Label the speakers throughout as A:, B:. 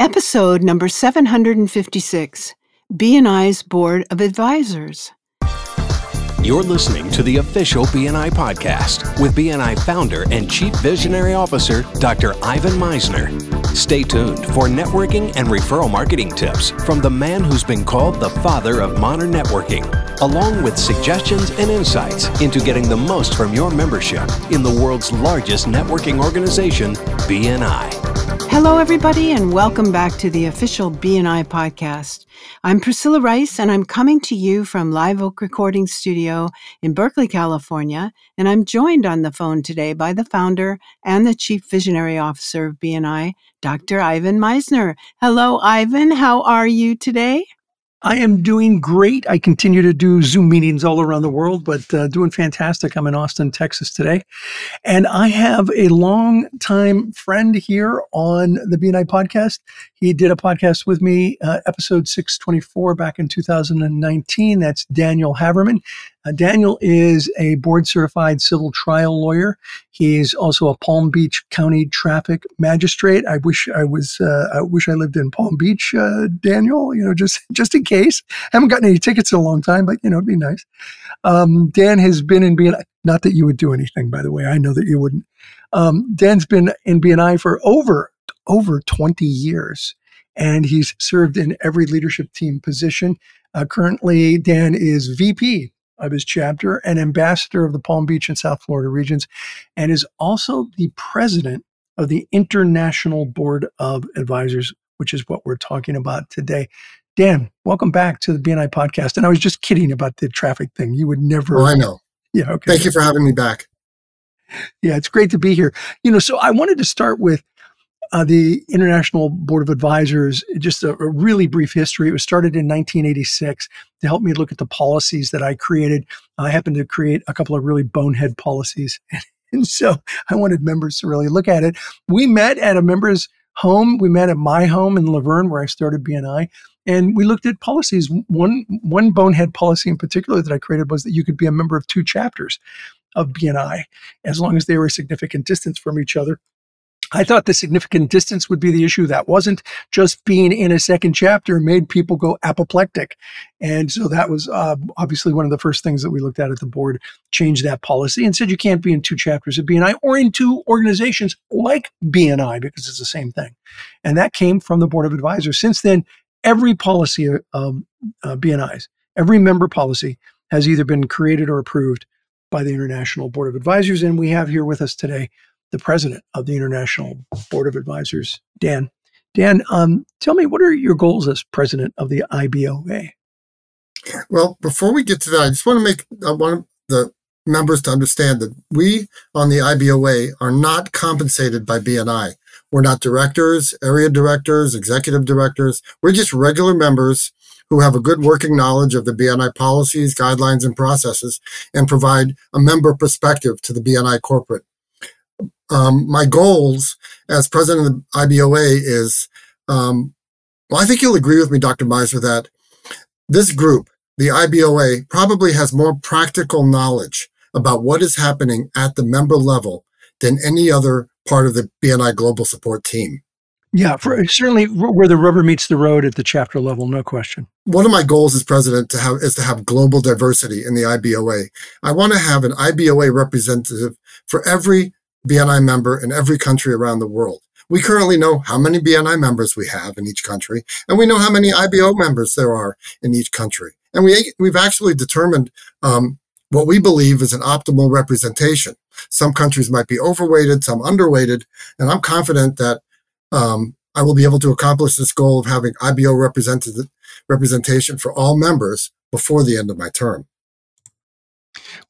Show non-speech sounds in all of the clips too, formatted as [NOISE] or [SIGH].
A: Episode number 756 BNI's Board of Advisors.
B: You're listening to the official BNI podcast with BNI founder and chief visionary officer, Dr. Ivan Misner. Stay tuned for networking and referral marketing tips from the man who's been called the father of modern networking, along with suggestions and insights into getting the most from your membership in the world's largest networking organization, BNI.
A: Hello, everybody, and welcome back to the official BNI podcast. I'm Priscilla Rice, and I'm coming to you from Live Oak Recording Studio in Berkeley, California. And I'm joined on the phone today by the founder and the chief visionary officer of BNI, Dr. Ivan Misner. Hello, Ivan. How are you today?
C: I am doing great. I continue to do Zoom meetings all around the world, but uh, doing fantastic. I'm in Austin, Texas today. And I have a long time friend here on the BNI podcast. He did a podcast with me, uh, episode 624 back in 2019. That's Daniel Haverman. Uh, Daniel is a board certified civil trial lawyer. He's also a Palm Beach County traffic magistrate. I wish I was. Uh, I wish I lived in Palm Beach, uh, Daniel. You know, just [LAUGHS] just in case. haven't gotten any tickets in a long time, but you know, it'd be nice. Um, Dan has been in BNI. Not that you would do anything, by the way. I know that you wouldn't. Um, Dan's been in BNI for over over 20 years, and he's served in every leadership team position. Uh, currently, Dan is VP of his chapter and ambassador of the Palm Beach and South Florida regions, and is also the president of the International Board of Advisors, which is what we're talking about today. Dan, welcome back to the BNI podcast. And I was just kidding about the traffic thing. You would never.
D: Oh, I know.
C: Yeah. Okay.
D: Thank you for having me back.
C: Yeah, it's great to be here. You know, so I wanted to start with uh, the International Board of Advisors, just a, a, really brief history. It was started in 1986 to help me look at the policies that I created. I happened to create a couple of really bonehead policies. [LAUGHS] And so I wanted members to really look at it. We met at a member's home. We met at my home in La Verne, where I started BNI. And we looked at policies. One, one bonehead policy in particular that I created was that you could be a member of two chapters of BNI as long as they were a significant distance from each other I thought the significant distance would be the issue. That wasn't just being in a second chapter made people go apoplectic. And so that was uh, obviously one of the first things that we looked at at the board, changed that policy and said you can't be in two chapters of BNI or in two organizations like BNI because it's the same thing. And that came from the board of advisors. Since then, every policy of uh, BNIs, every member policy has either been created or approved by the International Board of Advisors. And we have here with us today the president of the International Board of Advisors, Dan. Dan, um, tell me, what are your goals as president of the IBOA?
D: Well, before we get to that, I just want to make I want the members to understand that we on the IBOA are not compensated by BNI. We're not directors, area directors, executive directors. We're just regular members who have a good working knowledge of the BNI policies, guidelines, and processes and provide a member perspective to the BNI corporate um, my goals as president of the IBOA is, um, well, I think you'll agree with me, Dr. Misner, that this group, the IBOA, probably has more practical knowledge about what is happening at the member level than any other part of the BNI global support team.
C: Yeah, for, certainly where the rubber meets the road at the chapter level, no question.
D: One of my goals as president to have is to have global diversity in the IBOA. I want to have an IBOA representative for every BNI member in every country around the world. We currently know how many BNI members we have in each country, and we know how many IBO members there are in each country. And we, we've actually determined um, what we believe is an optimal representation. Some countries might be overweighted, some underweighted, and I'm confident that um, I will be able to accomplish this goal of having IBO represented, representation for all members before the end of my term.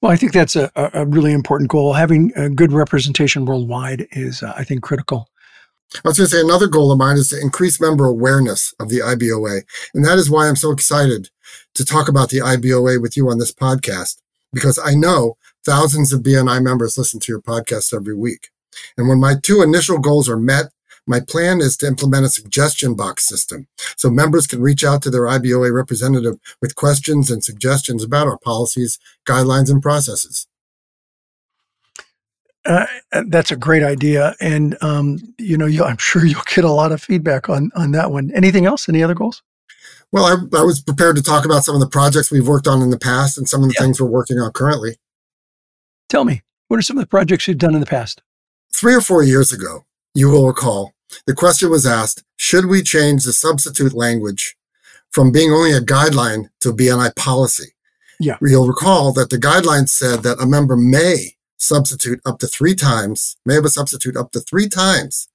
C: Well, I think that's a, a really important goal. Having a good representation worldwide is, uh, I think, critical.
D: I was going to say another goal of mine is to increase member awareness of the IBOA. And that is why I'm so excited to talk about the IBOA with you on this podcast, because I know thousands of BNI members listen to your podcast every week. And when my two initial goals are met, my plan is to implement a suggestion box system so members can reach out to their IBOA representative with questions and suggestions about our policies, guidelines, and processes.
C: Uh, that's a great idea, and um, you know, I'm sure you'll get a lot of feedback on on that one. Anything else? Any other goals?
D: Well, I, I was prepared to talk about some of the projects we've worked on in the past and some of the yeah. things we're working on currently.
C: Tell me, what are some of the projects you've done in the past?
D: Three or four years ago, you will recall, the question was asked Should we change the substitute language from being only a guideline to BNI policy?
C: Yeah.
D: You'll recall that the guidelines said that a member may substitute up to three times, may have a substitute up to three times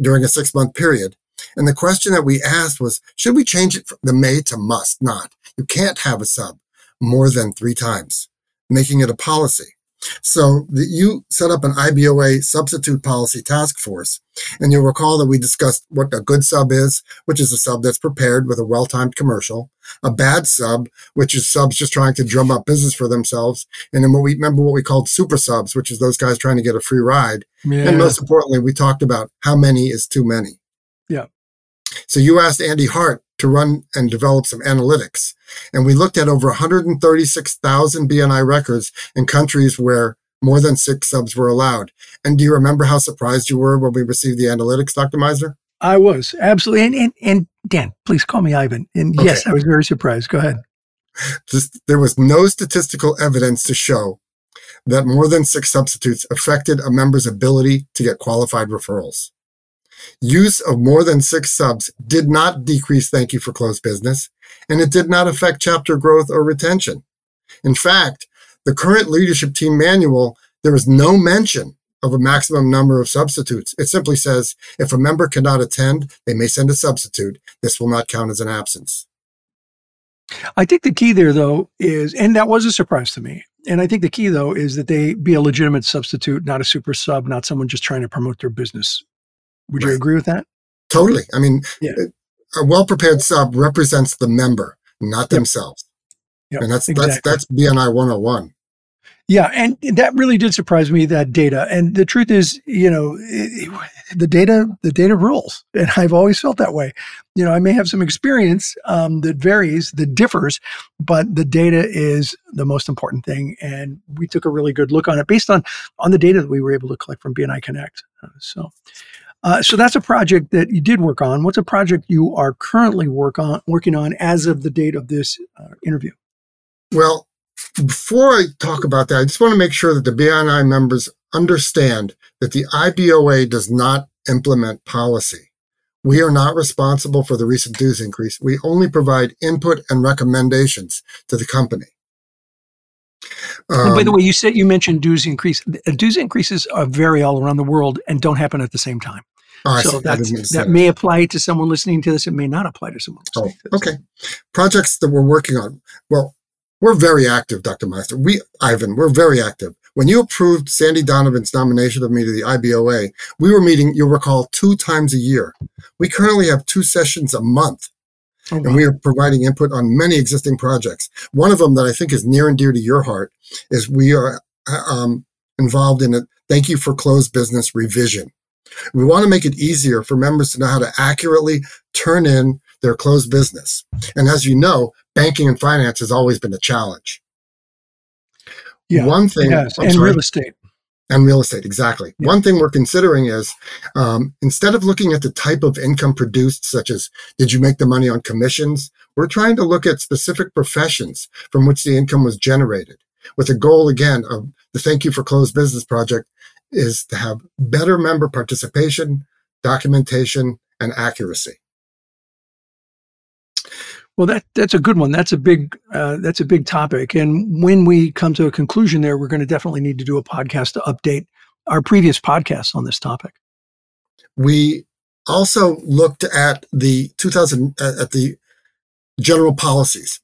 D: during a six month period. And the question that we asked was, should we change it from the may to must not? You can't have a sub more than three times, making it a policy. So the, you set up an IBOA substitute policy task force. And you'll recall that we discussed what a good sub is, which is a sub that's prepared with a well-timed commercial, a bad sub, which is subs just trying to drum up business for themselves. And then what we remember what we called super subs, which is those guys trying to get a free ride. Yeah. And most importantly, we talked about how many is too many.
C: Yeah.
D: So you asked Andy Hart to run and develop some analytics. And we looked at over 136,000 BNI records in countries where more than six subs were allowed. And do you remember how surprised you were when we received the analytics, Dr. Misner?
C: I was absolutely. And, and, and Dan, please call me Ivan. And okay. yes, I was very surprised. Go ahead.
D: Just, there was no statistical evidence to show that more than six substitutes affected a member's ability to get qualified referrals. Use of more than six subs did not decrease thank you for closed business, and it did not affect chapter growth or retention. In fact, the current leadership team manual, there is no mention of a maximum number of substitutes. It simply says if a member cannot attend, they may send a substitute. This will not count as an absence.
C: I think the key there, though, is, and that was a surprise to me. And I think the key, though, is that they be a legitimate substitute, not a super sub, not someone just trying to promote their business would right. you agree with that?
D: Totally. I mean, yeah. a well prepared sub represents the member, not yep. themselves. Yep. And that's exactly. that's that's BNI 101.
C: Yeah, and that really did surprise me that data. And the truth is, you know, the data the data rules, and I've always felt that way. You know, I may have some experience um, that varies, that differs, but the data is the most important thing. And we took a really good look on it based on on the data that we were able to collect from BNI Connect. Uh, so, uh, so that's a project that you did work on. What's a project you are currently work on, working on as of the date of this uh, interview?
D: Well, before I talk about that, I just want to make sure that the BNI members understand that the IBOA does not implement policy. We are not responsible for the recent dues increase. We only provide input and recommendations to the company.
C: Um, by the um, way, you said you mentioned dues increase. Dues increases are vary all around the world and don't happen at the same time. Oh, so that that may apply to someone listening to this. It may not apply to someone.
D: oh, okay. Projects that we're working on. Well, we're very active, Dr. Misner. We, Ivan, we're very active. When you approved Sandy Donovan's nomination of me to the IBOA, we were meeting, you'll recall, two times a year. We currently have two sessions a month Oh, wow. And we are providing input on many existing projects. One of them that I think is near and dear to your heart is we are um, involved in a thank you for closed business revision. We want to make it easier for members to know how to accurately turn in their closed business. And as you know, banking and finance has always been a challenge.
C: Yeah, one thing, yes, and sorry, real estate
D: and real estate exactly. Yeah. one thing we're considering is um, instead of looking at the type of income produced such as did you make the money on commissions? We're trying to look at specific professions from which the income was generated with the goal again of the thank you for closed business project is to have better member participation documentation and accuracy
C: well, that that's a good one. That's a big uh, that's a big topic. And when we come to a conclusion there, we're going to definitely need to do a podcast to update our previous podcasts on this topic.
D: We also looked at the 2000 uh, at the general policies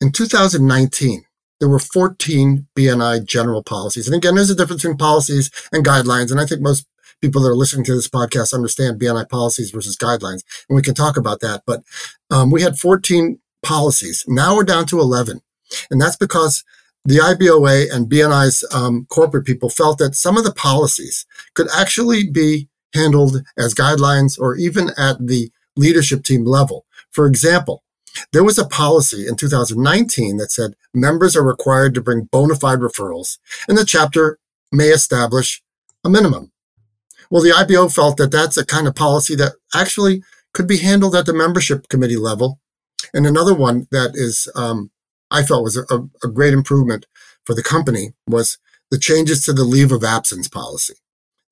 D: in 2019. There were 14 BNI general policies. And again, there's a difference between policies and guidelines. And I think most people that are listening to this podcast understand BNI policies versus guidelines, and we can talk about that. But um, we had 14 policies. Now we're down to 11, and that's because the IBOA and BNI's um, corporate people felt that some of the policies could actually be handled as guidelines or even at the leadership team level. For example, there was a policy in 2019 that said members are required to bring bona fide referrals, and the chapter may establish a minimum. Well, the IBO felt that that's a kind of policy that actually could be handled at the membership committee level. And another one that is, um, I felt was a, a great improvement for the company was the changes to the leave of absence policy.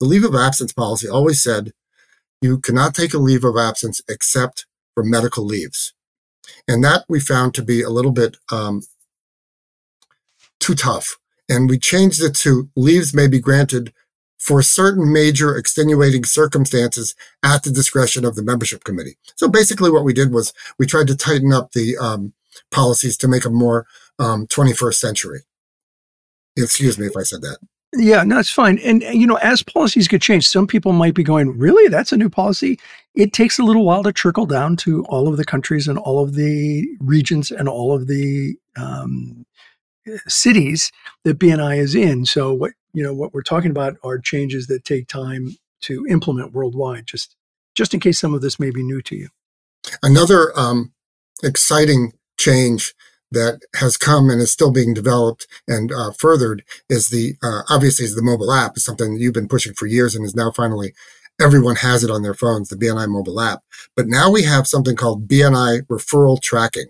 D: The leave of absence policy always said you cannot take a leave of absence except for medical leaves. And that we found to be a little bit um, too tough. And we changed it to leaves may be granted for certain major extenuating circumstances at the discretion of the membership committee. So basically, what we did was we tried to tighten up the um, policies to make them more um, 21st century. Excuse me if I said that.
C: Yeah, no, it's fine. And, you know, as policies get changed, some people might be going, really? That's a new policy? It takes a little while to trickle down to all of the countries and all of the regions and all of the um, cities that BNI is in. So what you know what we're talking about are changes that take time to implement worldwide. Just just in case some of this may be new to you.
D: Another um, exciting change that has come and is still being developed and uh, furthered is the uh, obviously is the mobile app is something that you've been pushing for years and is now finally everyone has it on their phones the bni mobile app but now we have something called bni referral tracking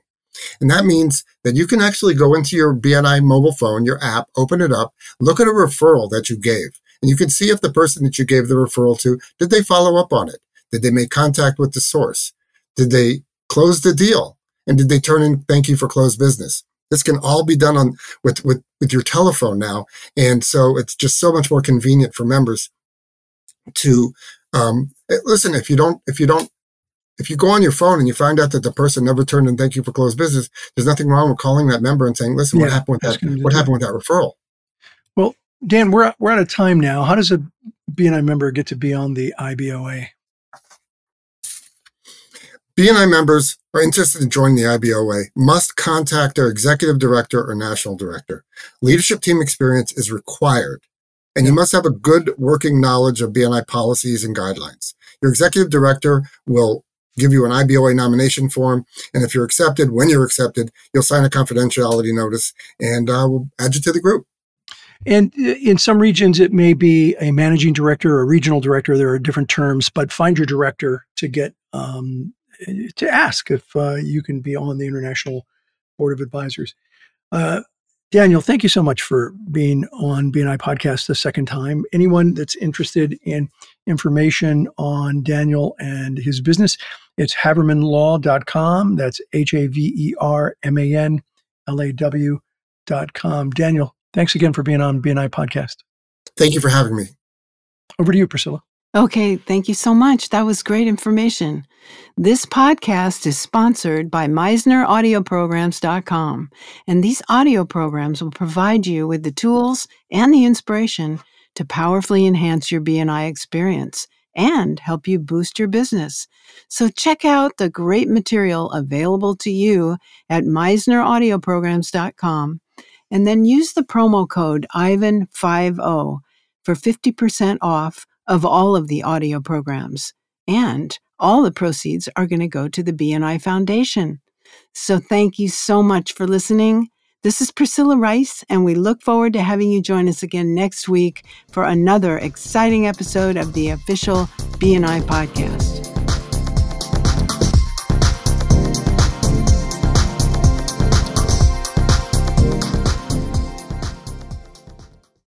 D: and that means that you can actually go into your BNI mobile phone, your app, open it up, look at a referral that you gave. And you can see if the person that you gave the referral to, did they follow up on it? Did they make contact with the source? Did they close the deal? And did they turn in thank you for closed business? This can all be done on with, with, with your telephone now. And so it's just so much more convenient for members to um, listen, if you don't if you don't if you go on your phone and you find out that the person never turned in thank you for closed business, there's nothing wrong with calling that member and saying, listen, yeah, what happened with that? What happened with that referral?
C: Well, Dan, we're, we're out of time now. How does a BNI member get to be on the IBOA?
D: BNI members are interested in joining the IBOA must contact their executive director or national director. Leadership team experience is required, and you must have a good working knowledge of BNI policies and guidelines. Your executive director will give you an IBOA nomination form. And if you're accepted, when you're accepted, you'll sign a confidentiality notice and uh, we'll add you to the group.
C: And uh, in some regions, it may be a managing director or a regional director. There are different terms, but find your director to get um, to ask if uh, you can be on the International Board of Advisors. Uh, Daniel, thank you so much for being on BNI Podcast the second time. Anyone that's interested in information on Daniel and his business, it's havermanlaw.com. That's H A V E R M A N L A W.com. Daniel, thanks again for being on BNI Podcast.
D: Thank you for having me.
C: Over to you, Priscilla.
A: Okay, thank you so much. That was great information. This podcast is sponsored by MisnerAudioPrograms.com, and these audio programs will provide you with the tools and the inspiration to powerfully enhance your BNI experience and help you boost your business. So check out the great material available to you at MisnerAudioPrograms.com and then use the promo code IVAN50 for 50% off of all of the audio programs. And all the proceeds are going to go to the BNI Foundation. So thank you so much for listening. This is Priscilla Rice, and we look forward to having you join us again next week for another exciting episode of the official BNI podcast.